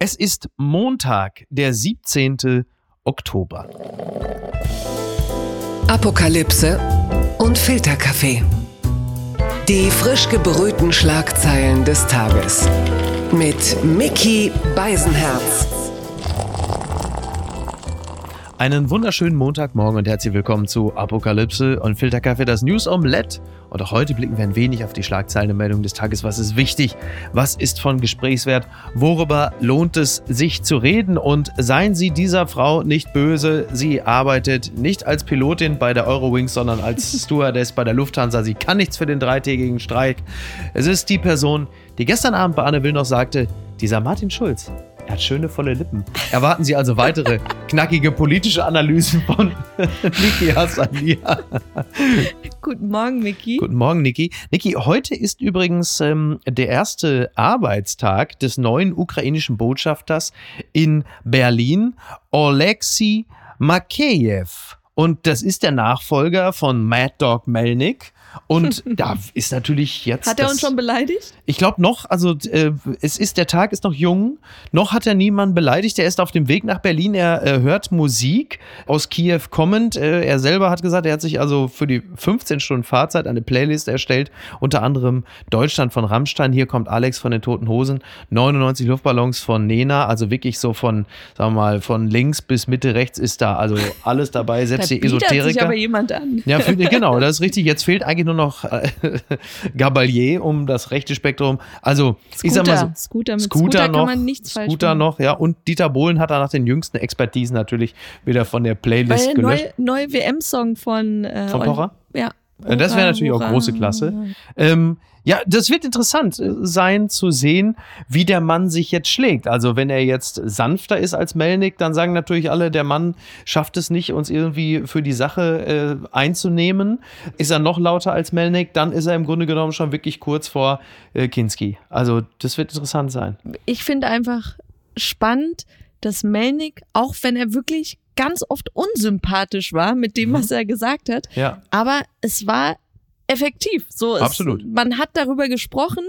Es ist Montag, der 17. Oktober. Apokalypse und Filterkaffee. Die frisch gebrühten Schlagzeilen des Tages. Mit Mickey Beisenherz. Einen wunderschönen Montagmorgen und herzlich willkommen zu Apokalypse und Filterkaffee, das News Omelette. Und auch heute blicken wir ein wenig auf die Schlagzeilen und Meldungen des Tages. Was ist wichtig? Was ist von Gesprächswert? Worüber lohnt es sich zu reden? Und seien Sie dieser Frau nicht böse. Sie arbeitet nicht als Pilotin bei der Eurowings, sondern als Stewardess bei der Lufthansa. Sie kann nichts für den dreitägigen Streik. Es ist die Person, die gestern Abend bei Anne Will noch sagte, dieser Martin Schulz, er hat schöne volle Lippen. Erwarten Sie also weitere knackige politische Analysen von Niki Hassania. Guten Morgen, Miki. Guten Morgen, Niki. Niki, heute ist übrigens ähm, der erste Arbeitstag des neuen ukrainischen Botschafters in Berlin, Oleksiy Makeyev. Und das ist der Nachfolger von Mad Dog Melnik. Und da ist natürlich jetzt. Hat er uns schon beleidigt? Ich glaube noch, also äh, es ist, der Tag ist noch jung. Noch hat er niemanden beleidigt. Er ist auf dem Weg nach Berlin. Er äh, hört Musik aus Kiew kommend. Äh, er selber hat gesagt, er hat sich also für die 15 Stunden Fahrzeit eine Playlist erstellt. Unter anderem Deutschland von Rammstein. Hier kommt Alex von den Toten Hosen. 99 Luftballons von Nena. Also wirklich so von, sagen wir mal, von links bis Mitte rechts ist da also alles dabei. Selbst Esoteriker. sich aber jemand an. Ja, genau, das ist richtig. Jetzt fehlt eigentlich nur noch äh, Gabalier um das rechte Spektrum. Also, Scooter, ich sag mal so, Scooter, mit Scooter, Scooter noch, kann man nichts falsch Scooter machen. noch, ja. Und Dieter Bohlen hat da nach den jüngsten Expertisen natürlich wieder von der Playlist Weil gelöscht. neue, neue WM-Song von äh, Von Pocher? Ja. Äh, Das wäre natürlich auch Hurra. große Klasse. Ähm, ja, das wird interessant äh, sein zu sehen, wie der Mann sich jetzt schlägt. Also wenn er jetzt sanfter ist als Melnik, dann sagen natürlich alle, der Mann schafft es nicht, uns irgendwie für die Sache äh, einzunehmen. Ist er noch lauter als Melnik, dann ist er im Grunde genommen schon wirklich kurz vor äh, Kinski. Also das wird interessant sein. Ich finde einfach spannend, dass Melnik, auch wenn er wirklich ganz oft unsympathisch war mit dem, Mhm. was er gesagt hat, Ja. aber es war effektiv. So, es, Absolut. Man hat darüber gesprochen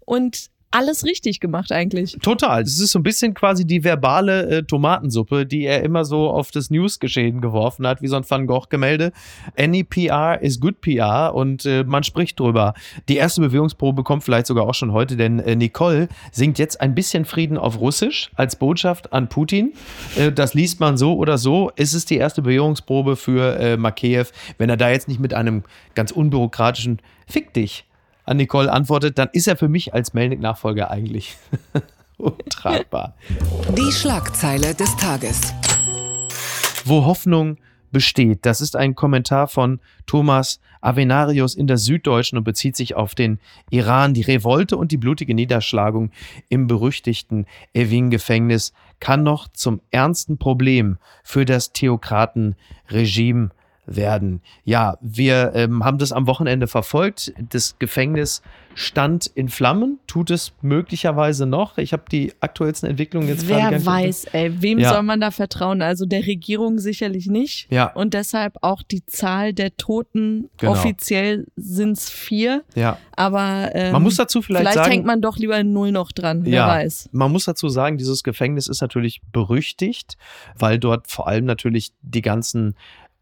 und alles richtig gemacht eigentlich. Total. Das ist so ein bisschen quasi die verbale äh, Tomatensuppe, die er immer so auf das Newsgeschehen geworfen hat, wie so ein Van Gogh-Gemälde. Any PR is good PR und äh, man spricht drüber. Die erste Bewegungsprobe kommt vielleicht sogar auch schon heute, denn äh, Nicole singt jetzt ein bisschen Frieden auf Russisch als Botschaft an Putin. Äh, das liest man so oder so. Es ist die erste Bewegungsprobe für äh, Makeyev. Wenn er da jetzt nicht mit einem ganz unbürokratischen Fick dich an Nicole antwortet, dann ist er für mich als Melnick-Nachfolger eigentlich untragbar. Die Schlagzeile des Tages. Wo Hoffnung besteht. Das ist ein Kommentar von Thomas Avenarius in der Süddeutschen und bezieht sich auf den Iran. Die Revolte und die blutige Niederschlagung im berüchtigten Evin-Gefängnis kann noch zum ernsten Problem für das Theokratenregime werden. Ja, wir ähm, haben das am Wochenende verfolgt. Das Gefängnis stand in Flammen, tut es möglicherweise noch. Ich habe die aktuellsten Entwicklungen jetzt gerade Wer nicht- weiß, ey, wem Ja. soll man da vertrauen? Also der Regierung sicherlich nicht. Ja. Und deshalb auch die Zahl der Toten. Genau. Offiziell sind es vier. Ja, Aber ähm, man muss dazu vielleicht, vielleicht sagen, hängt man doch lieber in Null noch dran. Wer Ja. weiß. Man muss dazu sagen, dieses Gefängnis ist natürlich berüchtigt, weil dort vor allem natürlich die ganzen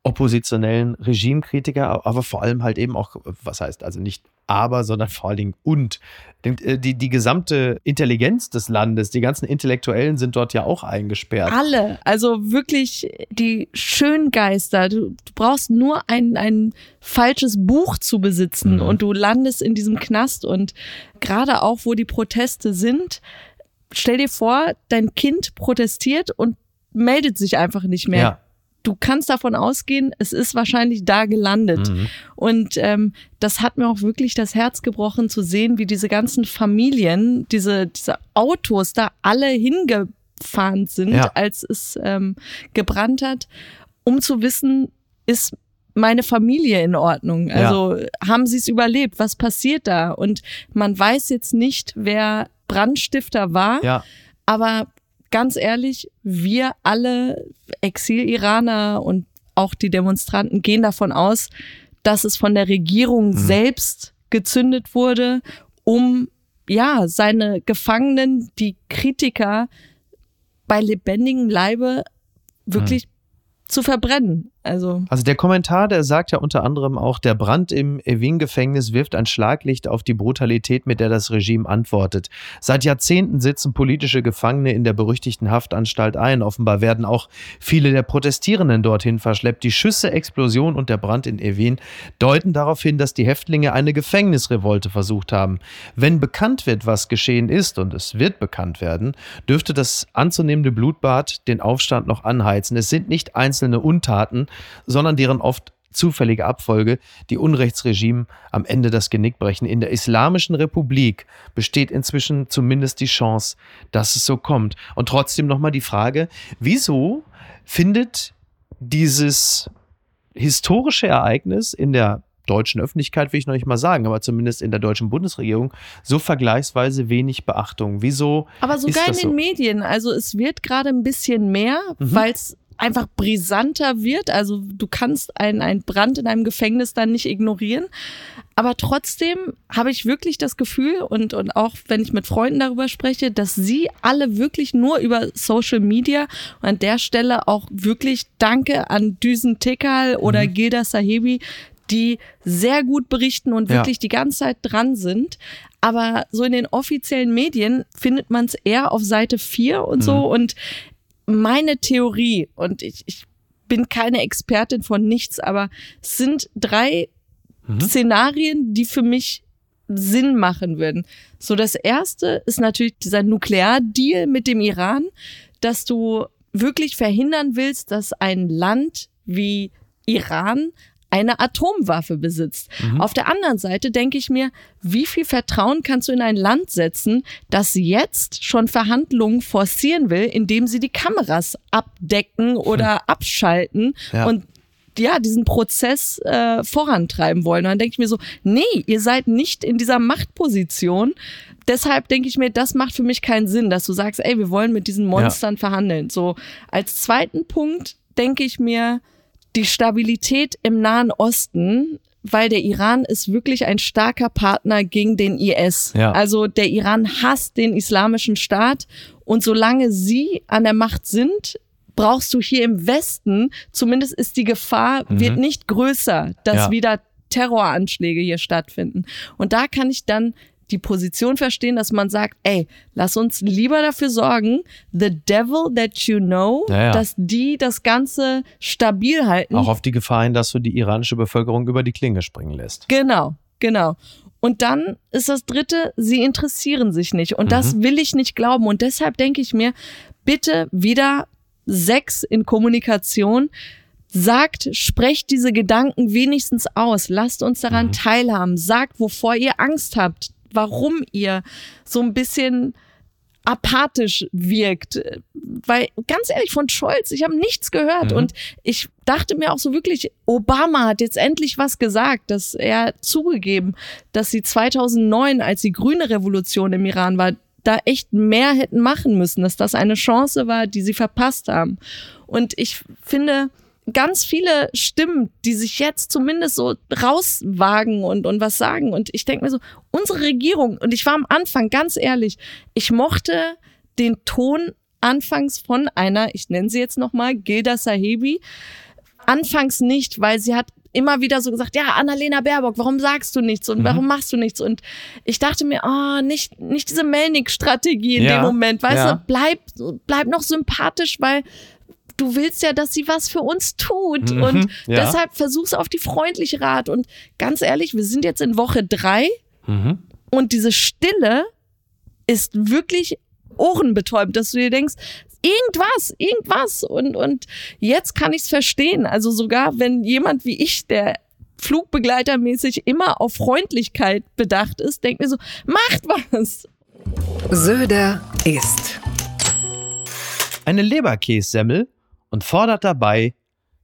oppositionellen Regimekritiker, aber vor allem halt eben auch, was heißt also nicht aber, sondern vor allen Dingen und. Äh, Die, die gesamte Intelligenz des Landes, die ganzen Intellektuellen sind dort ja auch eingesperrt. Alle, also wirklich die Schöngeister. Du, du brauchst nur ein, ein falsches Buch zu besitzen Mhm. und du landest in diesem Knast. Und gerade auch, wo die Proteste sind, stell dir vor, dein Kind protestiert und meldet sich einfach nicht mehr. Ja. Du kannst davon ausgehen, es ist wahrscheinlich da gelandet. Mhm. Und ähm, das hat mir auch wirklich das Herz gebrochen zu sehen, wie diese ganzen Familien, diese, diese Autos da alle hingefahren sind, Ja. als es ähm, gebrannt hat, um zu wissen, ist meine Familie in Ordnung? Also haben sie es überlebt? Was passiert da? Und man weiß jetzt nicht, wer Brandstifter war, Ja, aber ganz ehrlich, wir alle Exil-Iraner und auch die Demonstranten gehen davon aus, dass es von der Regierung selbst gezündet wurde, um ja seine Gefangenen, die Kritiker bei lebendigem Leibe wirklich hm. zu verbrennen. Also, also der Kommentar, der sagt ja unter anderem auch, der Brand im Evin-Gefängnis wirft ein Schlaglicht auf die Brutalität, mit der das Regime antwortet. Seit Jahrzehnten sitzen politische Gefangene in der berüchtigten Haftanstalt ein. Offenbar werden auch viele der Protestierenden dorthin verschleppt. Die Schüsse, Explosion und der Brand in Evin deuten darauf hin, dass die Häftlinge eine Gefängnisrevolte versucht haben. Wenn bekannt wird, was geschehen ist, und es wird bekannt werden, dürfte das anzunehmende Blutbad den Aufstand noch anheizen. Es sind nicht einzelne Untaten, sondern deren oft zufällige Abfolge, die Unrechtsregime am Ende das Genick brechen. In der Islamischen Republik besteht inzwischen zumindest die Chance, dass es so kommt. Und trotzdem nochmal die Frage, wieso findet dieses historische Ereignis in der deutschen Öffentlichkeit will ich noch nicht mal sagen, aber zumindest in der deutschen Bundesregierung so vergleichsweise wenig Beachtung. Wieso? Aber sogar in den so? Medien. Also es wird gerade ein bisschen mehr, mhm. weil es einfach brisanter wird. Also du kannst einen, einen Brand in einem Gefängnis dann nicht ignorieren. Aber trotzdem habe ich wirklich das Gefühl und, und auch wenn ich mit Freunden darüber spreche, dass sie alle wirklich nur über Social Media und an der Stelle auch wirklich Danke an Düsen Tekal oder mhm. Gilda Sahebi, die sehr gut berichten und wirklich ja. die ganze Zeit dran sind. Aber so in den offiziellen Medien findet man es eher auf Seite 4 und mhm. so. Und meine Theorie, und ich, ich bin keine Expertin von nichts, aber es sind drei mhm. Szenarien, die für mich Sinn machen würden. So, das erste ist natürlich dieser Nukleardeal mit dem Iran, dass du wirklich verhindern willst, dass ein Land wie Iran eine Atomwaffe besitzt. Mhm. Auf der anderen Seite denke ich mir, wie viel Vertrauen kannst du in ein Land setzen, das jetzt schon Verhandlungen forcieren will, indem sie die Kameras abdecken oder hm. abschalten ja. und ja, diesen Prozess äh, vorantreiben wollen. Und dann denke ich mir so, nee, ihr seid nicht in dieser Machtposition. Deshalb denke ich mir, das macht für mich keinen Sinn, dass du sagst, ey, wir wollen mit diesen Monstern ja. verhandeln. So, als zweiten Punkt denke ich mir, die Stabilität im Nahen Osten, weil der Iran ist wirklich ein starker Partner gegen den IS. Ja. Also der Iran hasst den islamischen Staat und solange sie an der Macht sind, brauchst du hier im Westen, zumindest ist die Gefahr, mhm. wird nicht größer, dass ja. wieder Terroranschläge hier stattfinden. Und da kann ich dann die Position verstehen, dass man sagt, ey, lass uns lieber dafür sorgen, the devil that you know, ja, ja. dass die das Ganze stabil halten. Auch auf die Gefahr hin, dass du die iranische Bevölkerung über die Klinge springen lässt. Genau, genau. Und dann ist das dritte, sie interessieren sich nicht. Und mhm. das will ich nicht glauben. Und deshalb denke ich mir, bitte wieder sechs in Kommunikation sagt, sprecht diese Gedanken wenigstens aus, lasst uns daran mhm. teilhaben, sagt, wovor ihr Angst habt, warum ihr so ein bisschen apathisch wirkt. Weil ganz ehrlich, von Scholz, ich habe nichts gehört. Mhm. Und ich dachte mir auch so wirklich, Obama hat jetzt endlich was gesagt, dass er zugegeben, dass sie 2009, als die grüne Revolution im Iran war, da echt mehr hätten machen müssen, dass das eine Chance war, die sie verpasst haben. Und ich finde, ganz viele Stimmen, die sich jetzt zumindest so rauswagen und, und was sagen. Und ich denke mir so, unsere Regierung, und ich war am Anfang ganz ehrlich, ich mochte den Ton anfangs von einer, ich nenne sie jetzt nochmal, Gilda Sahebi, anfangs nicht, weil sie hat immer wieder so gesagt, ja, Annalena Baerbock, warum sagst du nichts und mhm. warum machst du nichts? Und ich dachte mir, oh, nicht, nicht diese Melnick-Strategie in ja. dem Moment, weißt ja. du, bleib, bleib noch sympathisch, weil du willst ja, dass sie was für uns tut. Mhm, und ja. deshalb versuch's auf die freundliche Rat. Und ganz ehrlich, wir sind jetzt in Woche drei mhm. und diese Stille ist wirklich ohrenbetäubend, dass du dir denkst, irgendwas, irgendwas. Und, und jetzt kann ich's verstehen. Also sogar wenn jemand wie ich, der Flugbegleitermäßig immer auf Freundlichkeit bedacht ist, denkt mir so, macht was. Söder ist eine Leberkässemmel und fordert dabei,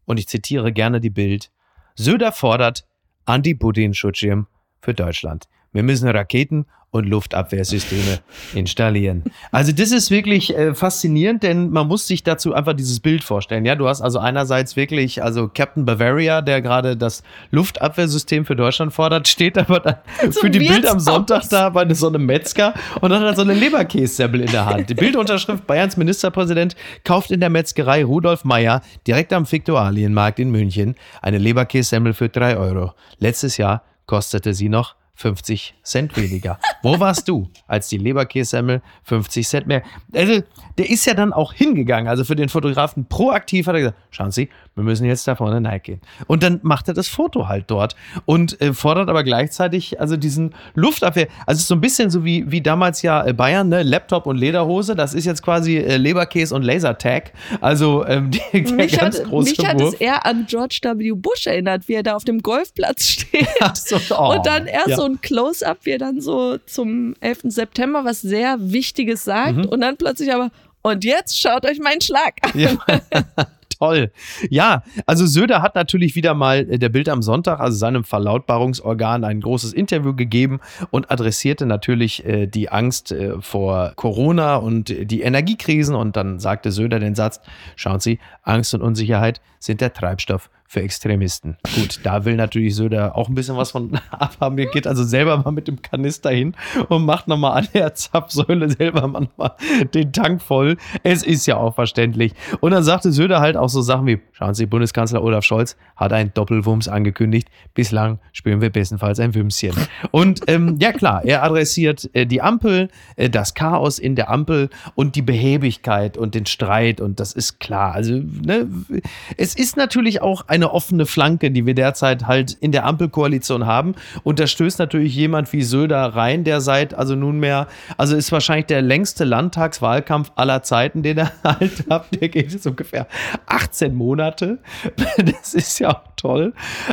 und ich zitiere gerne die Bild, Söder fordert Anti-Putin-Schutzschirm für Deutschland. wir müssen Raketen und Luftabwehrsysteme installieren. Also das ist wirklich äh, faszinierend, denn man muss sich dazu einfach dieses Bild vorstellen. Ja, du hast also einerseits wirklich also Captain Bavaria, der gerade das Luftabwehrsystem für Deutschland fordert, steht aber dann für die Bild am Sonntag da bei so einem Metzger und hat dann so eine Leberkässemmel in der Hand. Die Bildunterschrift Bayerns Ministerpräsident kauft in der Metzgerei Rudolf Meyer direkt am Viktualienmarkt in München eine Leberkässemmel für drei Euro. Letztes Jahr kostete sie noch 50 Cent weniger. Wo warst du, als die Leberkässemmel 50 Cent mehr? Also, der ist ja dann auch hingegangen. Also für den Fotografen proaktiv hat er gesagt, schauen Sie, wir müssen jetzt da vorne gehen. Und dann macht er das Foto halt dort und äh, fordert aber gleichzeitig also diesen Luftabwehr. Also so ein bisschen so wie, wie damals ja äh, Bayern, ne? Laptop und Lederhose. Das ist jetzt quasi äh, Leberkäse und Lasertag. Also ähm, die, mich ganz hat, große mich hat Wurf. es eher an George W. Bush erinnert, wie er da auf dem Golfplatz steht. So, oh, und dann erst ja. so ein Close-up, wie er dann so zum 11. September was sehr Wichtiges sagt Mhm. und dann plötzlich aber, und jetzt schaut euch meinen Schlag an. Ja. Toll. Ja, also Söder hat natürlich wieder mal äh, der Bild am Sonntag, also seinem Verlautbarungsorgan, ein großes Interview gegeben und adressierte natürlich äh, die Angst äh, vor Corona und die Energiekrisen. Und dann sagte Söder den Satz: Schauen Sie, Angst und Unsicherheit sind der Treibstoff für Extremisten. Gut, da will natürlich Söder auch ein bisschen was von abhaben. Er geht also selber mal mit dem Kanister hin und macht nochmal an der Zapfsäule selber mal den Tank voll. Es ist ja auch verständlich. Und dann sagte Söder halt auch so Sachen wie, schauen Sie, Bundeskanzler Olaf Scholz hat einen Doppelwumms angekündigt. Bislang spielen wir bestenfalls ein Wümschen. Und ähm, ja klar, er adressiert äh, die Ampel, äh, das Chaos in der Ampel und die Behebigkeit und den Streit. Und das ist klar. Also ne, es ist natürlich auch eine offene Flanke, die wir derzeit halt in der Ampelkoalition haben. Und da stößt natürlich jemand wie Söder rein, der seit also nunmehr, also ist wahrscheinlich der längste Landtagswahlkampf aller Zeiten, den er halt hat. Der geht jetzt ungefähr 18 Monate. Das ist ja auch toll.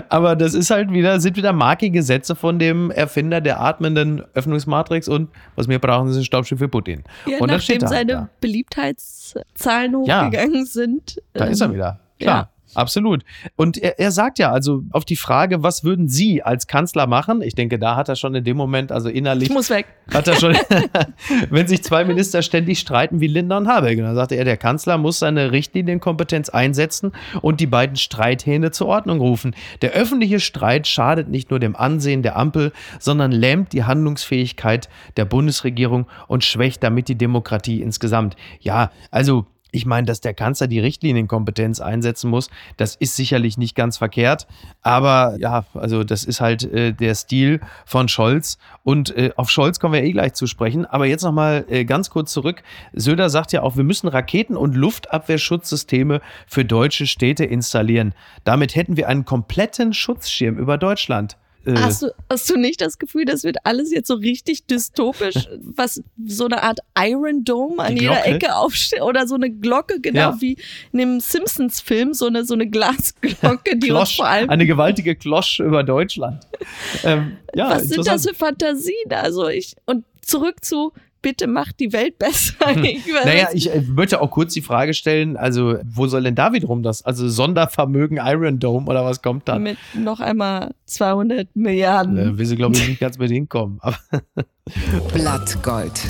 Aber das ist halt wieder, sind wieder markige Sätze von dem Erfinder der atmenden Öffnungsmatrix und was wir brauchen, ist ein Staubschiff für Putin. Ja, und nachdem seine da. Beliebtheitszahlen Ja. hochgegangen sind. Da ähm, ist er wieder. Klar. ja. Absolut. Und er, er sagt ja also auf die Frage, was würden Sie als Kanzler machen? Ich denke, da hat er schon in dem Moment, also innerlich, Ich muss weg. hat er schon, wenn sich zwei Minister ständig streiten wie Lindner und Habeck. Und dann sagte er, der Kanzler muss seine Richtlinienkompetenz einsetzen und die beiden Streithähne zur Ordnung rufen. Der öffentliche Streit schadet nicht nur dem Ansehen der Ampel, sondern lähmt die Handlungsfähigkeit der Bundesregierung und schwächt damit die Demokratie insgesamt. Ja, also ich meine, dass der Kanzler die Richtlinienkompetenz einsetzen muss, das ist sicherlich nicht ganz verkehrt. Aber ja, also das ist halt äh, der Stil von Scholz. Und äh, auf Scholz kommen wir eh gleich zu sprechen. Aber jetzt nochmal äh, ganz kurz zurück. Söder sagt ja auch, wir müssen Raketen- und Luftabwehrschutzsysteme für deutsche Städte installieren. Damit hätten wir einen kompletten Schutzschirm über Deutschland. Äh, Hast du, hast du nicht das Gefühl, das wird alles jetzt so richtig dystopisch, was so eine Art Iron Dome an jeder? Ecke aufsteht oder so eine Glocke, genau Ja. wie in dem Simpsons-Film, so eine, so eine Glasglocke, die uns Klosch, vor allem. eine gewaltige Klosch über Deutschland. ähm, ja, was sind das für Fantasien? Also ich, und zurück zu, bitte macht die Welt besser. Ich. Naja, ich äh, möchte auch kurz die Frage stellen, also wo soll denn da wiederum das, also Sondervermögen Iron Dome oder was kommt da? mit noch einmal 200 Milliarden. Äh, will sie, glaube ich, nicht ganz mit hinkommen. Aber Blattgold.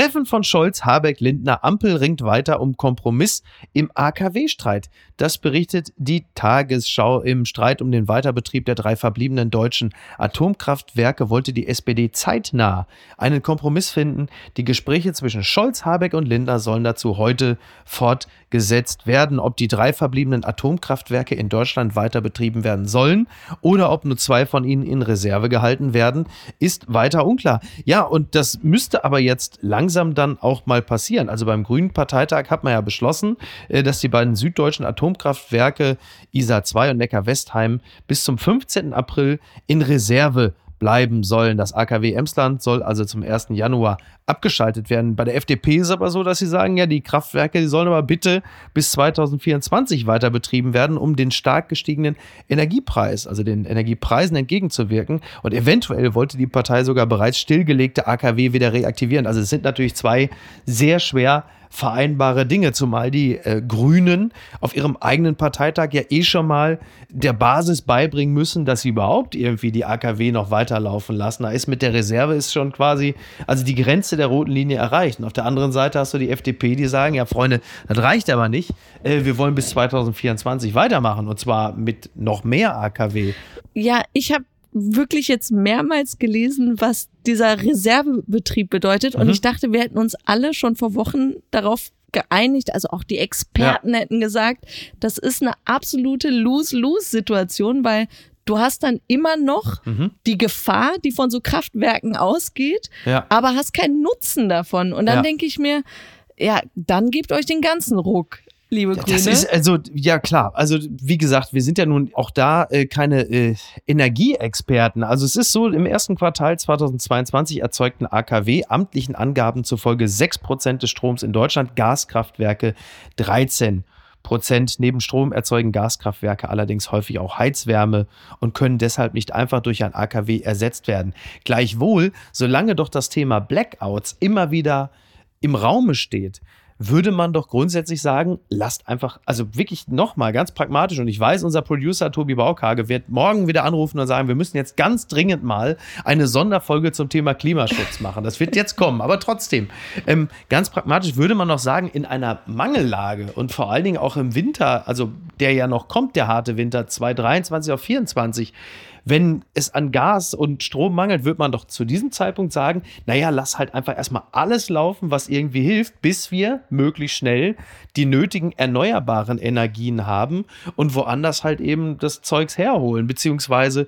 Treffen von Scholz, Habeck, Lindner, Ampel ringt weiter um Kompromiss im AKW-Streit. Das berichtet die Tagesschau. Im Streit um den Weiterbetrieb der drei verbliebenen deutschen Atomkraftwerke wollte die SPD zeitnah einen Kompromiss finden. Die Gespräche zwischen Scholz, Habeck und Lindner sollen dazu heute fortgesetzt werden. Ob die drei verbliebenen Atomkraftwerke in Deutschland weiter betrieben werden sollen oder ob nur zwei von ihnen in Reserve gehalten werden, ist weiter unklar. Ja, und das müsste aber jetzt langsam dann auch mal passieren. Also beim Grünen Parteitag hat man ja beschlossen, äh, dass die beiden süddeutschen Atomkraftwerke ISA 2 und Neckar-Westheim bis zum 15. April in Reserve bleiben sollen. Das AKW Emsland soll also zum 1. Januar abgeschaltet werden. Bei der FDP ist es aber so, dass sie sagen, ja, die Kraftwerke, die sollen aber bitte bis 2024 weiter betrieben werden, um den stark gestiegenen Energiepreis, also den Energiepreisen entgegenzuwirken. Und eventuell wollte die Partei sogar bereits stillgelegte AKW wieder reaktivieren. Also es sind natürlich zwei sehr schwer vereinbare Dinge, zumal die äh, Grünen auf ihrem eigenen Parteitag ja eh schon mal der Basis beibringen müssen, dass sie überhaupt irgendwie die AKW noch weiterlaufen lassen. Da ist mit der Reserve ist schon quasi, also die Grenze der roten Linie erreicht. Und auf der anderen Seite hast du die FDP, die sagen, ja Freunde, das reicht aber nicht. Äh, wir wollen bis 2024 weitermachen und zwar mit noch mehr AKW. Ja, ich habe wirklich jetzt mehrmals gelesen, was dieser Reservebetrieb bedeutet. Und Mhm. ich dachte, wir hätten uns alle schon vor Wochen darauf geeinigt, also auch die Experten hätten gesagt, das ist eine absolute Lose-Lose-Situation, weil du hast dann immer noch Mhm. die Gefahr, die von so Kraftwerken ausgeht, Ja. aber hast keinen Nutzen davon. Und dann Ja. denke ich mir, ja, dann gebt euch den ganzen Ruck, liebe Grüne. Das ist also, ja klar, also wie gesagt, wir sind ja nun auch da äh, keine äh, Energieexperten. Also es ist so, im ersten Quartal 2022 erzeugten AKW amtlichen Angaben zufolge 6% des Stroms in Deutschland, Gaskraftwerke 13 Prozent. Neben Strom erzeugen Gaskraftwerke allerdings häufig auch Heizwärme und können deshalb nicht einfach durch ein AKW ersetzt werden. Gleichwohl, solange doch das Thema Blackouts immer wieder im Raume steht, würde man doch grundsätzlich sagen, lasst einfach, also wirklich nochmal ganz pragmatisch, und ich weiß, unser Producer Tobi Baukage wird morgen wieder anrufen und sagen, wir müssen jetzt ganz dringend mal eine Sonderfolge zum Thema Klimaschutz machen. Das wird jetzt kommen, aber trotzdem, ähm, ganz pragmatisch würde man noch sagen, in einer Mangellage und vor allen Dingen auch im Winter, also der ja noch kommt, der harte Winter 2023 auf 24, wenn es an Gas und Strom mangelt, wird man doch zu diesem Zeitpunkt sagen, naja, lass halt einfach erstmal alles laufen, was irgendwie hilft, bis wir möglichst schnell die nötigen erneuerbaren Energien haben und woanders halt eben das Zeugs herholen, beziehungsweise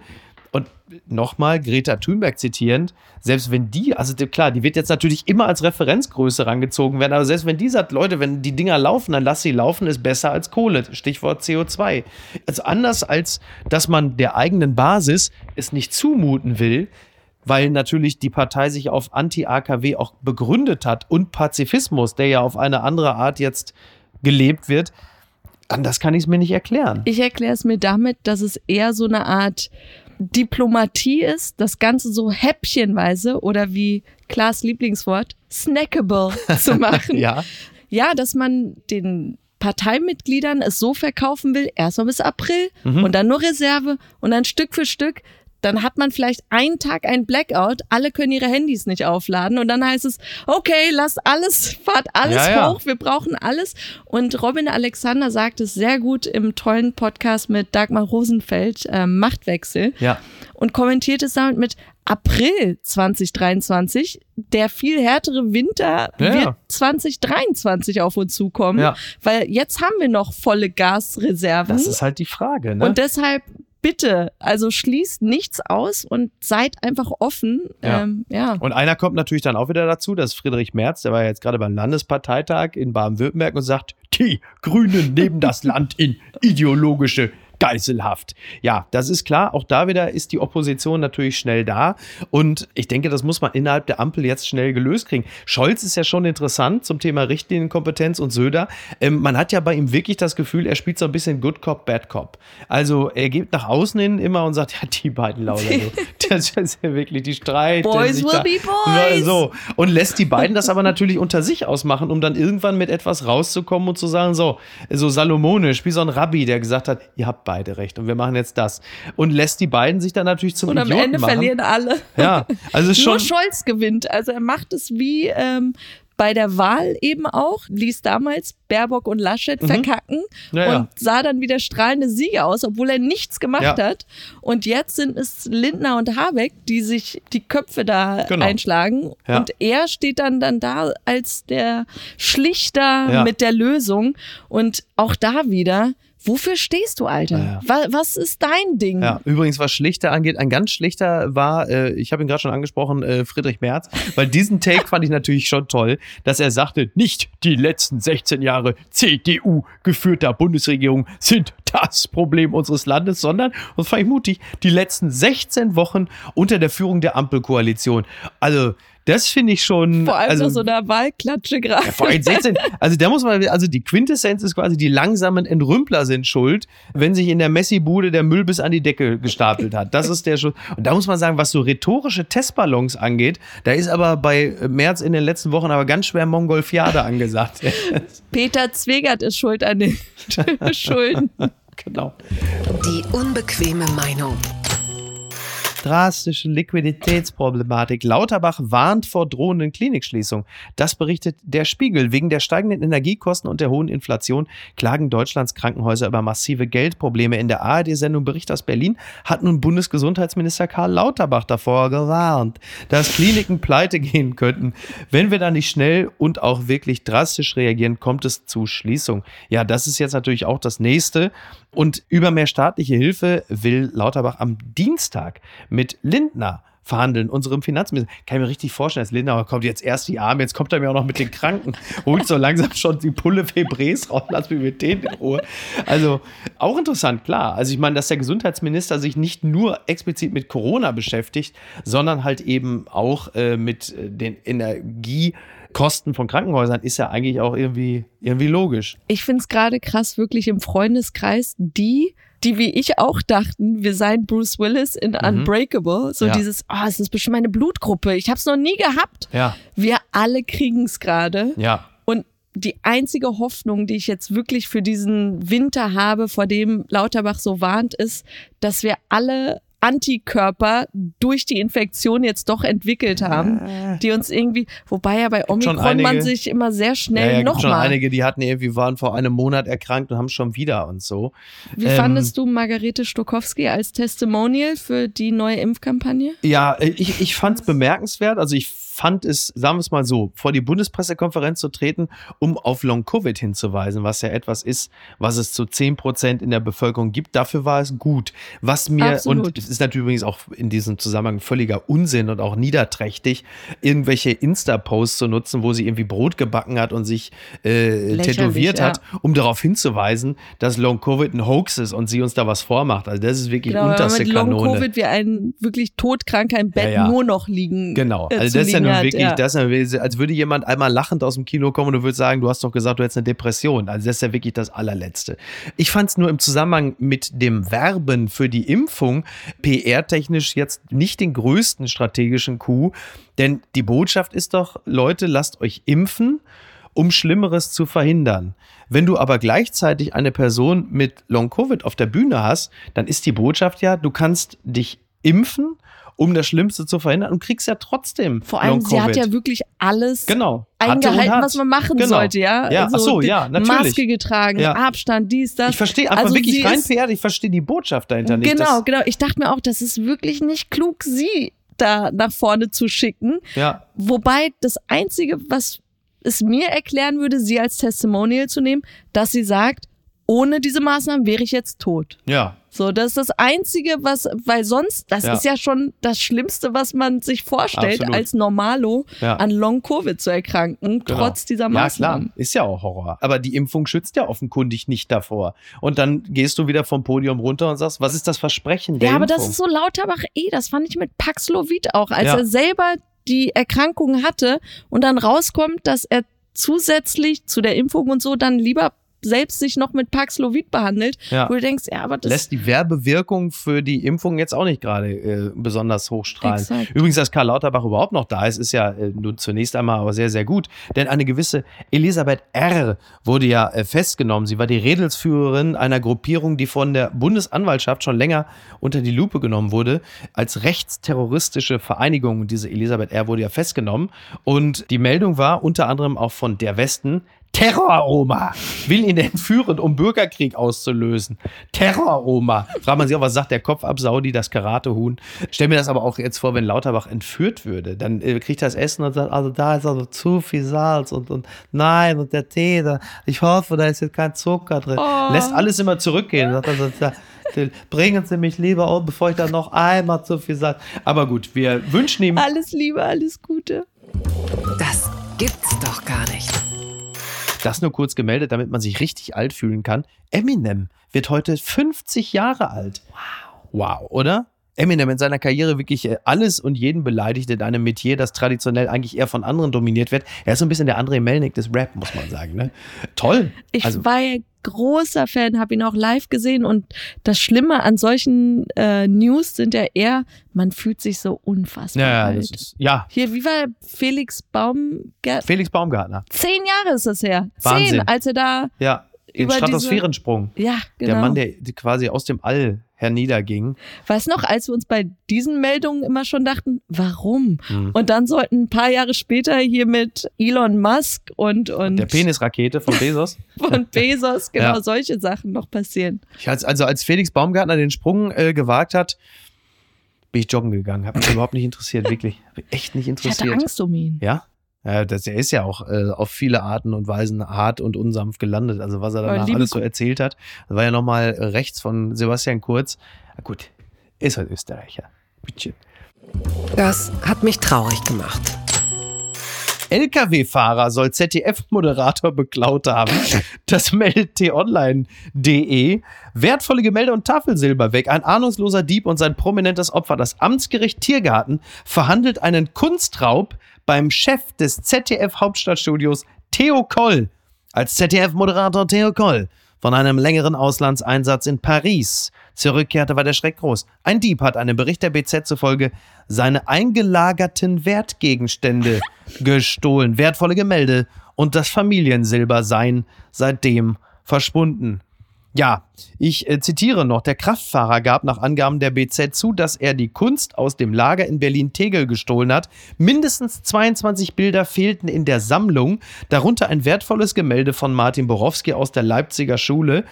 und nochmal Greta Thunberg zitierend, selbst wenn die, also klar, die wird jetzt natürlich immer als Referenzgröße rangezogen werden, aber selbst wenn die sagt, Leute, wenn die Dinger laufen, dann lass sie laufen, ist besser als Kohle. Stichwort CO2. Also anders als, dass man der eigenen Basis es nicht zumuten will, weil natürlich die Partei sich auf Anti-AKW auch begründet hat und Pazifismus, der ja auf eine andere Art jetzt gelebt wird. Anders kann ich es mir nicht erklären. Ich erkläre es mir damit, dass es eher so eine Art Diplomatie ist, das Ganze so häppchenweise oder wie Klaas Lieblingswort, snackable zu machen. Ja. Ja, dass man den Parteimitgliedern es so verkaufen will, erstmal bis April Mhm. und dann nur Reserve und dann Stück für Stück. Dann hat man vielleicht einen Tag ein Blackout, alle können ihre Handys nicht aufladen und dann heißt es, okay, lasst alles, fahrt alles Ja, ja. hoch, wir brauchen alles. Und Robin Alexander sagt es sehr gut im tollen Podcast mit Dagmar Rosenfeld, ähm, Machtwechsel Ja. und kommentiert es damit mit April 2023. Der viel härtere Winter Ja, wird ja. 2023 auf uns zukommen, Ja. weil jetzt haben wir noch volle Gasreserven. Das ist halt die Frage, ne? Und deshalb bitte, also schließt nichts aus und seid einfach offen. Ja. Ähm, ja. Und einer kommt natürlich dann auch wieder dazu, das ist Friedrich Merz, der war jetzt gerade beim Landesparteitag in Baden-Württemberg und sagt, die Grünen nehmen das Land in ideologische Geiselhaft. Ja, das ist klar. Auch da wieder ist die Opposition natürlich schnell da. Und ich denke, das muss man innerhalb der Ampel jetzt schnell gelöst kriegen. Scholz ist ja schon interessant zum Thema Richtlinienkompetenz und Söder. Ähm, man hat ja bei ihm wirklich das Gefühl, er spielt so ein bisschen Good Cop, Bad Cop. Also er geht nach außen hin immer und sagt, ja, die beiden Lauter. das ist ja wirklich, die streiten Boys will be boys. So, und lässt die beiden das aber natürlich unter sich ausmachen, um dann irgendwann mit etwas rauszukommen und zu sagen, so, so salomonisch, wie so ein Rabbi, der gesagt hat, ihr habt beide recht und wir machen jetzt das. Und lässt die beiden sich dann natürlich zum Und am Idioten Ende machen. verlieren alle. Ja, also es ist Nur schon. Scholz gewinnt. Also er macht es wie ähm, bei der Wahl eben auch, ließ damals Baerbock und Laschet verkacken Mhm. Ja, ja. und sah dann wieder strahlende Sieger aus, obwohl er nichts gemacht Ja. hat. Und jetzt sind es Lindner und Habeck, die sich die Köpfe da Genau. einschlagen. Und er steht dann, dann da als der Schlichter mit der Lösung. Und auch da wieder, wofür stehst du, Alter? Ja, ja. Was, was ist dein Ding? Ja, übrigens, was Schlichter angeht, ein ganz schlichter war, äh, ich habe ihn gerade schon angesprochen, äh, Friedrich Merz, weil diesen Take fand ich natürlich schon toll, dass er sagte, nicht die letzten 16 Jahre CDU geführter Bundesregierung sind das Problem unseres Landes, sondern, und das fand ich mutig, die letzten 16 Wochen unter der Führung der Ampelkoalition. Also, Das finde ich schon. Vor allem also, so einer Wahlklatsche gerade. Ja, vor allem 16. Also da muss man, also die Quintessenz ist quasi, die langsamen Entrümpler sind schuld, wenn sich in der Messi-Bude der Müll bis an die Decke gestapelt hat. Das ist der Schuld. Und da muss man sagen, was so rhetorische Testballons angeht, da ist aber bei März in den letzten Wochen aber ganz schwer Mongolfiade angesagt. Peter Zwegert ist schuld an den Schulden. genau. Die unbequeme Meinung. Drastische Liquiditätsproblematik. Lauterbach warnt vor drohenden Klinikschließungen. Das berichtet der Spiegel. Wegen der steigenden Energiekosten und der hohen Inflation klagen Deutschlands Krankenhäuser über massive Geldprobleme. In der ARD-Sendung Bericht aus Berlin hat nun Bundesgesundheitsminister Karl Lauterbach davor gewarnt, dass Kliniken pleite gehen könnten. Wenn wir da nicht schnell und auch wirklich drastisch reagieren, kommt es zu Schließung. Ja, das ist jetzt natürlich auch das nächste. Und über mehr staatliche Hilfe will Lauterbach am Dienstag mit Lindner verhandeln, unserem Finanzminister. Kann ich mir richtig vorstellen, dass Lindner kommt jetzt erst die Arme, jetzt kommt er mir auch noch mit den Kranken, holt so langsam schon die Pulle Febres raus, lass mich mit denen in Ruhe. Also auch interessant, klar. Also ich meine, dass der Gesundheitsminister sich nicht nur explizit mit Corona beschäftigt, sondern halt eben auch äh, mit den Energiekosten von Krankenhäusern, ist ja eigentlich auch irgendwie, irgendwie logisch. Ich finde es gerade krass, wirklich im Freundeskreis, die die wie ich auch dachten, wir seien Bruce Willis in Unbreakable. So Ja. dieses, oh, es ist bestimmt meine Blutgruppe. Ich habe es noch nie gehabt. Ja, Wir alle kriegen es gerade. ja. Und die einzige Hoffnung, die ich jetzt wirklich für diesen Winter habe, vor dem Lauterbach so warnt, ist, dass wir alle Antikörper durch die Infektion jetzt doch entwickelt haben, die uns irgendwie, wobei ja bei schon Omikron man einige- sich immer sehr Ja, schnell ja, schon nochmal. einige, die hatten irgendwie, waren vor einem Monat erkrankt und haben schon wieder und so. Wie Ähm, fandest du Margarete Stokowski als Testimonial für die neue Impfkampagne? Ja, ich, ich fand es bemerkenswert. Also ich fand es, sagen wir es mal so, vor die Bundespressekonferenz zu treten, um auf Long-Covid hinzuweisen, was ja etwas ist, was es zu 10 Prozent in der Bevölkerung gibt. Dafür war es gut. Was mir, Absolut. und es ist natürlich übrigens auch in diesem Zusammenhang völliger Unsinn und auch niederträchtig, irgendwelche Insta-Posts zu nutzen, wo sie irgendwie Brot gebacken hat und sich äh, tätowiert ja. hat, um darauf hinzuweisen, dass Long-Covid ein Hoax ist und sie uns da was vormacht. Also das ist wirklich Genau, unterste mit Long Kanone. Covid wie ein wirklich todkranker im Bett Ja, ja. nur noch liegen. Genau, äh, also zu das ist ja nun hat, wirklich, ja. das ist als würde jemand einmal lachend aus dem Kino kommen und du würdest sagen, du hast doch gesagt, du hättest eine Depression. Also das ist ja wirklich das allerletzte. Ich fand es nur im Zusammenhang mit dem Werben für die Impfung PR-technisch jetzt nicht den größten strategischen Coup, denn die Botschaft ist doch, Leute, lasst euch impfen um Schlimmeres zu verhindern. Wenn du aber gleichzeitig eine Person mit Long-Covid auf der Bühne hast, dann ist die Botschaft ja, du kannst dich impfen, um das Schlimmste zu verhindern und kriegst ja trotzdem Vor allem, sie hat ja wirklich alles genau. Eingehalten, was man machen Genau. sollte, ja. Ja, ach so, ja, natürlich. Maske getragen, Ja. Abstand, dies, das. Ich verstehe einfach Also wirklich rein PR, ich verstehe die Botschaft dahinter nicht. Genau, genau. Ich dachte mir auch, das ist wirklich nicht klug, sie da nach vorne zu schicken. ja, Wobei das Einzige, was es mir erklären würde, sie als Testimonial zu nehmen, dass sie sagt, ohne diese Maßnahmen wäre ich jetzt tot. ja. So, das ist das Einzige, was, weil sonst, das Ja. ist ja schon das Schlimmste, was man sich vorstellt, Absolut. als Normalo Ja. an Long-Covid zu erkranken, Genau. trotz dieser Ja, klar, Maßnahmen. ist ja auch Horror. Aber die Impfung schützt ja offenkundig nicht davor. Und dann gehst du wieder vom Podium runter und sagst, was ist das Versprechen der Ja, aber das Impfung? ist so Lauterbach eh, das fand ich mit Paxlovid auch, als Ja. er selber die Erkrankung hatte und dann rauskommt, dass er zusätzlich zu der Impfung und so dann lieber selbst sich noch mit Paxlovid behandelt, Ja. wo du denkst, ja, aber das lässt die Werbewirkung für die Impfung jetzt auch nicht gerade äh, besonders hochstrahlen. Exakt. Übrigens, dass Karl Lauterbach überhaupt noch da ist, ist ja äh, nun zunächst einmal aber sehr, sehr gut. Denn eine gewisse Elisabeth R. wurde ja äh, festgenommen. Sie war die Redelsführerin einer Gruppierung, die von der Bundesanwaltschaft schon länger unter die Lupe genommen wurde, als rechtsterroristische Vereinigung. Und diese Elisabeth R. wurde ja festgenommen. Und die Meldung war unter anderem auch von der Westen, Terror-Oma will ihn entführen, um Bürgerkrieg auszulösen. Terror-Oma. Fragt man sich auch, was sagt der Kopf ab Saudi, das Karatehuhn? Stell mir das aber auch jetzt vor, wenn Lauterbach entführt würde. Dann äh, kriegt er das Essen und sagt, also da ist also zu viel Salz und, und nein, und der Tee, da, ich hoffe, da ist jetzt kein Zucker drin. Oh. Lässt alles immer zurückgehen. Sagt also, da, bringen Sie mich lieber um, bevor ich dann noch einmal zu viel Salz. Aber gut, wir wünschen ihm alles Liebe, alles Gute. Das gibt's doch gar nicht. Das nur kurz gemeldet, damit man sich richtig alt fühlen kann. Eminem wird heute 50 Jahre alt. Wow. Wow, oder? Eminem in seiner Karriere wirklich äh, alles und jeden beleidigt in einem Metier, das traditionell eigentlich eher von anderen dominiert wird. Er ist so ein bisschen der André Melnick des Rap, muss man sagen. Ne? Toll. Ich Also- war ja großer Fan, habe ihn auch live gesehen und das Schlimme an solchen äh, News sind ja eher, man fühlt sich so unfassbar Ja, ja, alt. das ist, ja, Hier, wie war Felix Baumgart? Felix Baumgartner. Zehn Jahre ist das her. Wahnsinn. Zehn, als er da, Ja, den Über diese- Stratosphärensprung. ja, genau. Der Mann, der quasi aus dem All herniederging. Weißt noch, als wir uns bei diesen Meldungen immer schon dachten, warum? Hm. Und dann sollten ein paar Jahre später hier mit Elon Musk und, und Der Penisrakete von Bezos. von Bezos genau Ja. solche Sachen noch passieren. Ich als, also als Felix Baumgartner den Sprung äh, gewagt hat, bin ich joggen gegangen. Hat mich überhaupt nicht interessiert, wirklich. Echt nicht Ich hatte interessiert. Angst um ihn. Ja? Ja, das, er ist ja auch äh, auf viele Arten und Weisen hart und unsanft gelandet. Also was er danach alles so erzählt hat, das war ja nochmal rechts von Sebastian Kurz. Na gut, ist halt Österreicher. Bittchen. Das hat mich traurig gemacht. LKW-Fahrer soll ZDF-Moderator beklaut haben. Das meldet t-online.de. Wertvolle Gemälde und Tafelsilber weg. Ein ahnungsloser Dieb und sein prominentes Opfer. Das Amtsgericht Tiergarten verhandelt einen Kunstraub beim Chef des ZDF-Hauptstadtstudios Theo Koll. Als ZDF-Moderator Theo Koll von einem längeren Auslandseinsatz in Paris zurückkehrte, war der Schreck groß. Ein Dieb hat einem Bericht der BZ zufolge seine eingelagerten Wertgegenstände gestohlen. Wertvolle Gemälde und das Familiensilber seien seitdem verschwunden. Ja, ich äh, zitiere noch. Der Kraftfahrer gab nach Angaben der BZ zu, dass er die Kunst aus dem Lager in Berlin-Tegel gestohlen hat. Mindestens 22 Bilder fehlten in der Sammlung, darunter ein wertvolles Gemälde von Martin Borowski aus der Leipziger Schule.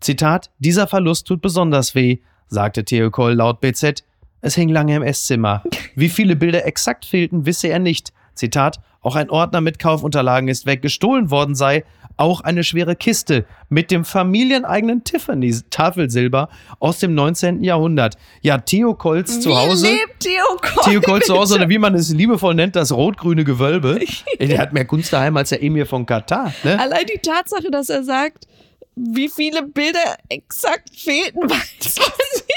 Zitat: Dieser Verlust tut besonders weh, sagte Theo Koll laut BZ. Es hing lange im Esszimmer. Wie viele Bilder exakt fehlten, wisse er nicht. Zitat: Auch ein Ordner mit Kaufunterlagen ist weg. Gestohlen worden sei auch eine schwere Kiste mit dem familieneigenen Tiffany-Tafelsilber aus dem 19. Jahrhundert. Ja, Theo Kolls zu Hause. Wie lebt Theo Koll? Theo Koll zu Hause, oder wie man es liebevoll nennt, das rot-grüne Gewölbe. Der hat mehr Kunst daheim als der Emir von Katar. Ne? Allein die Tatsache, dass er sagt, wie viele Bilder exakt fehlten, weiß man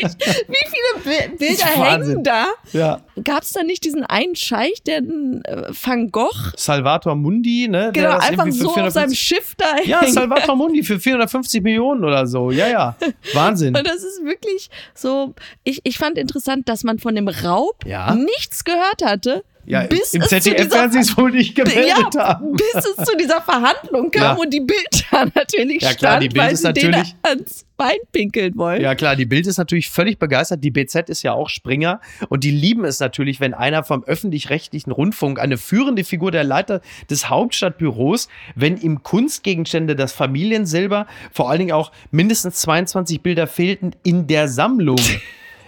nicht. Wie viele Bi Bilder hängen da? Ja. Gab es da nicht diesen einen Scheich, der äh, Van Gogh, Salvator Mundi, ne? genau, einfach so auf 450 seinem Schiff da Ja, hängt? Salvator Mundi für 450 Millionen oder so. Ja, ja. Wahnsinn. Und das ist wirklich so, ich, ich fand interessant, dass man von dem Raub Ja. nichts gehört hatte, Ja, bis im es zu ZDF dieser werden sie es wohl nicht gemeldet ja, haben. bis es zu dieser Verhandlung kam Ja. und die Bilder natürlich Ja, klar, stand, die Bild weil ist sie natürlich- ans Bein pinkeln wollen. Ja, klar, die Bild ist natürlich völlig begeistert. Die BZ ist ja auch Springer und die lieben es natürlich, wenn einer vom öffentlich-rechtlichen Rundfunk, eine führende Figur der Leiter des Hauptstadtbüros, wenn ihm Kunstgegenstände, das Familiensilber, vor allen Dingen auch mindestens 22 Bilder fehlten in der Sammlung.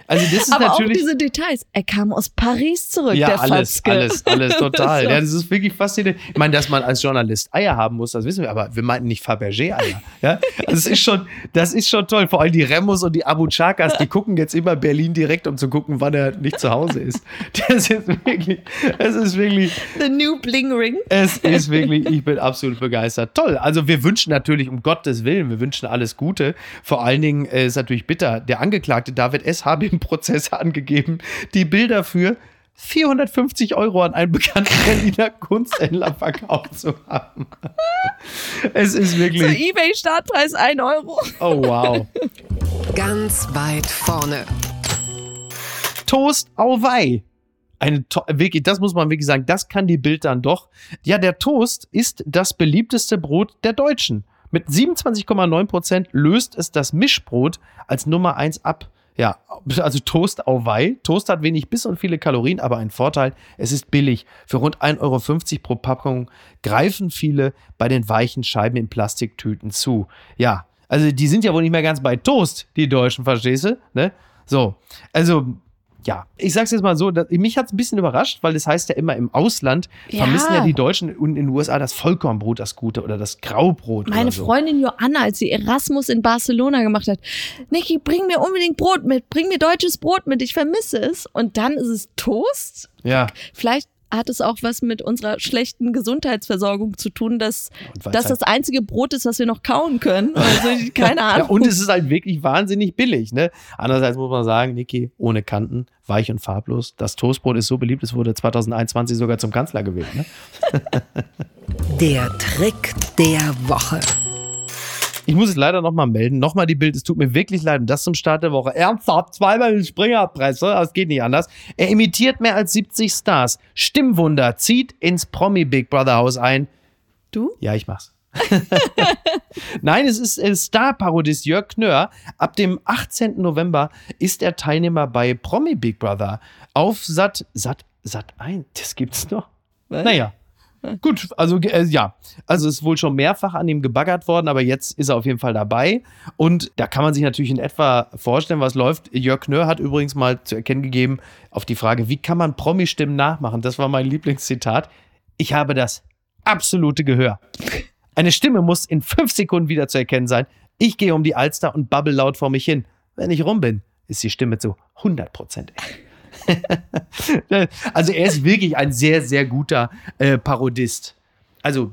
Also das ist Aber auch natürlich diese Details. Er kam aus Paris zurück, Ja, der alles, Fatzke. alles, alles, total. Ja, das ist wirklich faszinierend. Ich meine, dass man als Journalist Eier haben muss, das wissen wir, aber wir meinten nicht Fabergé-Eier. Ja? Das ist schon, das ist schon toll. Vor allem die Remos und die Abu Chakas, die gucken jetzt immer Berlin direkt, um zu gucken, wann er nicht zu Hause ist. Das ist wirklich, es ist wirklich, The New Bling Ring. es ist wirklich, ich bin absolut begeistert. Toll. Also wir wünschen natürlich, um Gottes Willen, wir wünschen alles Gute. Vor allen Dingen äh, ist natürlich bitter. Der Angeklagte David S. habe Prozess angegeben, die Bilder für 450 Euro an einen bekannten Berliner Kunsthändler verkauft zu haben. Es ist wirklich, Ebay Startpreis 1 Euro. oh wow. Ganz weit vorne. Toast au wei. Eine to wirklich, das muss man wirklich sagen, das kann die Bild dann doch. Ja, der Toast ist das beliebteste Brot der Deutschen. Mit 27,9 Prozent löst es das Mischbrot als Nummer 1 ab. Ja, also Toast au wei. Toast hat wenig Biss und viele Kalorien, aber ein Vorteil, es ist billig. Für rund 1,50 Euro pro Packung greifen viele bei den weichen Scheiben in Plastiktüten zu. Ja, also die sind ja wohl nicht mehr ganz bei Toast, die Deutschen, verstehst du? Ne? So, also ja, ich sag's jetzt mal so, dass, mich hat's ein bisschen überrascht, weil das heißt ja immer im Ausland Ja. vermissen ja die Deutschen und in den USA das Vollkornbrot, das Gute oder das Graubrot. Meine so. Freundin Joanna, als sie Erasmus in Barcelona gemacht hat, Niki, bring mir unbedingt Brot mit, bring mir deutsches Brot mit, ich vermisse es. Und dann ist es Toast. Ja, Vielleicht hat es auch was mit unserer schlechten Gesundheitsversorgung zu tun, dass das halt- das einzige Brot ist, was wir noch kauen können. Also keine Ja, Ahnung. und es ist halt wirklich wahnsinnig billig. Ne? Andererseits muss man sagen, Niki, ohne Kanten, weich und farblos. Das Toastbrot ist so beliebt, es wurde 2021 sogar zum Kanzler gewählt. Ne? Der Trick der Woche. Ich muss es leider nochmal melden. Nochmal die Bild, es tut mir wirklich leid. Und das zum Start der Woche. Ernsthaft, zweimal in Springerpresse, das geht nicht anders. Er imitiert mehr als 70 Stars. Stimmwunder, zieht ins Promi Big Brother Haus ein. du? Ja, ich mach's. Nein, es ist äh, Star-Parodist Jörg Knör. Ab dem 18. November ist er Teilnehmer bei Promi Big Brother auf Sat, Sat, Sat 1. Das gibt's noch. Was? Naja. Gut, also äh, ja, also ist wohl schon mehrfach an ihm gebaggert worden, aber jetzt ist er auf jeden Fall dabei. Und da kann man sich natürlich in etwa vorstellen, was läuft. Jörg Knör hat übrigens mal zu erkennen gegeben auf die Frage, wie kann man Promi-Stimmen nachmachen? Das war mein Lieblingszitat. Ich habe das absolute Gehör. Eine Stimme muss in fünf Sekunden wieder zu erkennen sein. Ich gehe um die Alster und babbel laut vor mich hin. Wenn ich rum bin, ist die Stimme zu 100 Prozent echt. also er ist wirklich ein sehr, sehr guter äh, Parodist. Also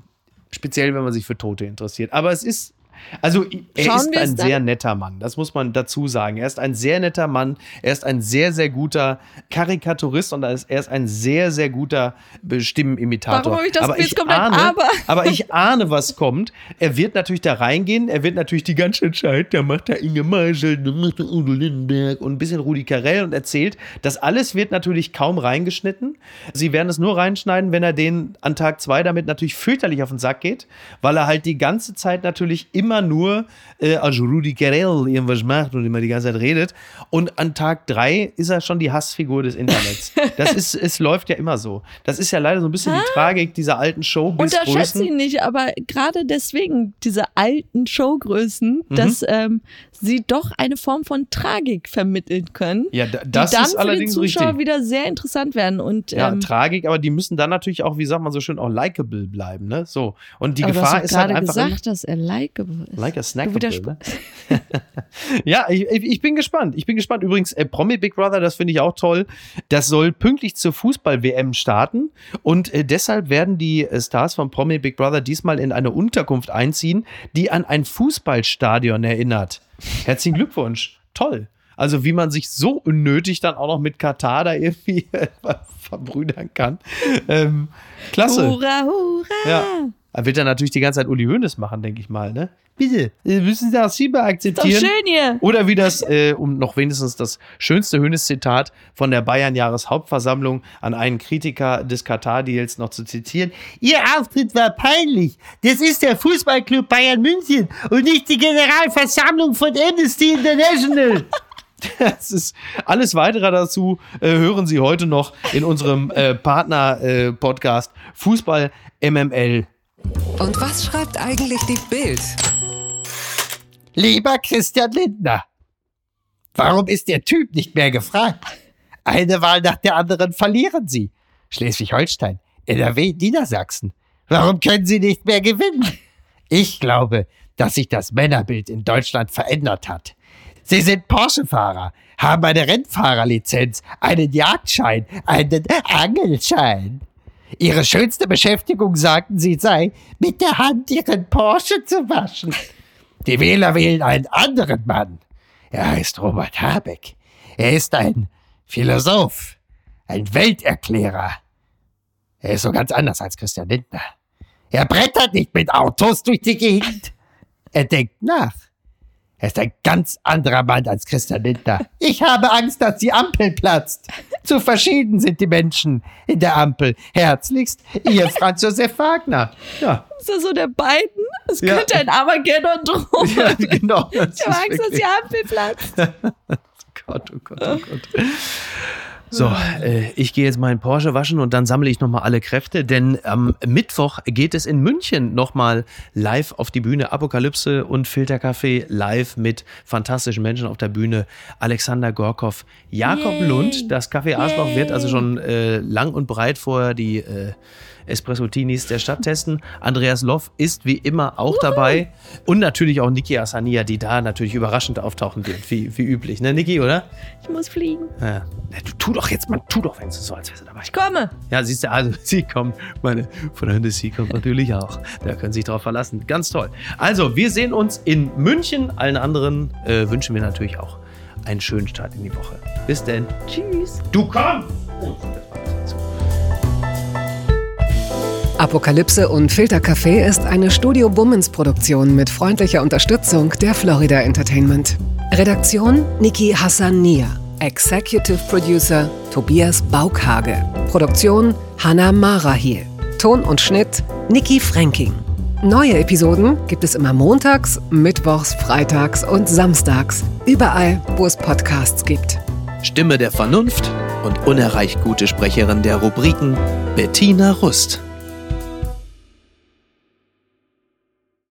speziell, wenn man sich für Tote interessiert. Aber es ist, also er Schauen ist ein sehr netter Mann. Das muss man dazu sagen. Er ist ein sehr netter Mann. Er ist ein sehr, sehr guter Karikaturist und er ist, ein sehr, sehr guter Stimmenimitator. Warum habe ich das aber ich ein ahne, Aber? aber ich ahne, was kommt. Er wird natürlich da reingehen. Er wird natürlich die ganze Zeit, da macht er Inge Marschall, da macht er Udo Lindenberg und ein bisschen Rudi Carell und erzählt. Das alles wird natürlich kaum reingeschnitten. Sie werden es nur reinschneiden, wenn er den an Tag zwei damit natürlich fürchterlich auf den Sack geht, weil er halt die ganze Zeit natürlich immer nur, äh, also Rudi Carell irgendwas macht und immer die ganze Zeit redet. Und an Tag drei ist er schon die Hassfigur des Internets. Das ist, es läuft ja immer so. Das ist ja leider so ein bisschen die Tragik dieser alten Unterschätze Showbiz-Größen. ihn nicht, aber gerade deswegen, diese alten Showgrößen, Mhm. dass ähm, sie doch eine Form von Tragik vermitteln können. Ja, da- das die dann ist allerdings für die Zuschauer richtig. wieder sehr interessant werden. Und Ja, ähm, Tragik, aber die müssen dann natürlich auch, wie sagt man so schön, auch likable bleiben, ne? So. Und die aber du hast Gefahr ist halt gerade einfach. gesagt, dass er ist. Like a snackable, ne? ja, ich, ich bin gespannt. Ich bin gespannt. Übrigens, äh, Promi Big Brother, das finde ich auch toll. Das soll pünktlich zur Fußball-WM starten. Und äh, deshalb werden die äh, Stars von Promi Big Brother diesmal in eine Unterkunft einziehen, die an ein Fußballstadion erinnert. Herzlichen Glückwunsch. Toll. Also wie man sich so unnötig dann auch noch mit Katar da irgendwie verbrüdern kann. Ähm, klasse. Hurra, hurra! Ja. Da wird er natürlich die ganze Zeit Uli Hoeneß machen, denke ich mal, ne? Bitte, äh, müssen Sie das Schieber Doch akzeptieren. schön hier. Oder wie das, äh, um noch wenigstens das schönste Hönes-Zitat von der Bayern-Jahreshauptversammlung an einen Kritiker des Katar-Deals noch zu zitieren. Ihr Auftritt war peinlich. Das ist der Fußballclub Bayern München und nicht die Generalversammlung von Amnesty International. Das ist alles weitere dazu äh, hören Sie heute noch in unserem äh, Partner-Podcast Fußball MML. Und was schreibt eigentlich die Bild? Lieber Christian Lindner, warum ist der Typ nicht mehr gefragt? Eine Wahl nach der anderen verlieren Sie. Schleswig-Holstein, NRW, Niedersachsen. Warum können Sie nicht mehr gewinnen? Ich glaube, dass sich das Männerbild in Deutschland verändert hat. Sie sind Porsche-Fahrer, haben eine Rennfahrerlizenz, einen Jagdschein, einen Angelschein. Ihre schönste Beschäftigung, sagten sie, sei, mit der Hand ihren Porsche zu waschen. Die Wähler wählen einen anderen Mann. Er heißt Robert Habeck. Er ist ein Philosoph, ein Welterklärer. Er ist so ganz anders als Christian Lindner. Er brettert nicht mit Autos durch die Gegend. Er denkt nach. Er ist ein ganz anderer Mann als Christian Lindner. Ich habe Angst, dass die Ampel platzt. Zu verschieden sind die Menschen in der Ampel. Herzlichst, Ihr Franz Josef Wagner. Ja, Ist das so der Biden? Es Ja. könnte ein Armageddon drohen. ja genau. Das Ich habe Angst, dass die Ampel platzt. Gott, oh Gott, oh Gott. So, äh, ich gehe jetzt meinen Porsche waschen und dann sammle ich nochmal alle Kräfte, denn am Mittwoch geht es in München nochmal live auf die Bühne. Apokalypse und Filterkaffee live mit fantastischen Menschen auf der Bühne. Alexander Gorkow, Jakob Yay. Lund. Das Café Arschloch Yay. wird also schon äh, lang und breit vorher die äh, Espresso-Tinis der Stadt testen. Andreas Loff ist wie immer auch dabei. Und natürlich auch Niki Asania, die da natürlich überraschend auftauchen wird, wie, wie üblich. Ne, Niki, oder? Ich muss fliegen. Ja. Na, du tu doch jetzt mal, tu doch, wenn es so, als wärst du dabei. Ich komme. Ja, siehst du, also sie kommt, meine Freunde, sie kommt natürlich auch. Da können Sie sich drauf verlassen. Ganz toll. Also, wir sehen uns in München. Allen anderen äh, wünschen wir natürlich auch einen schönen Start in die Woche. Bis denn. Tschüss. Du komm! Apokalypse und Filtercafé ist eine Studio Bummens Produktion mit freundlicher Unterstützung der Florida Entertainment. Redaktion Niki Hassania. Executive Producer Tobias Baukhage. Produktion Hanna Marahiel. Ton und Schnitt Niki Fränking. Neue Episoden gibt es immer montags, mittwochs, freitags und samstags. Überall, wo es Podcasts gibt. Stimme der Vernunft und unerreicht gute Sprecherin der Rubriken Bettina Rust.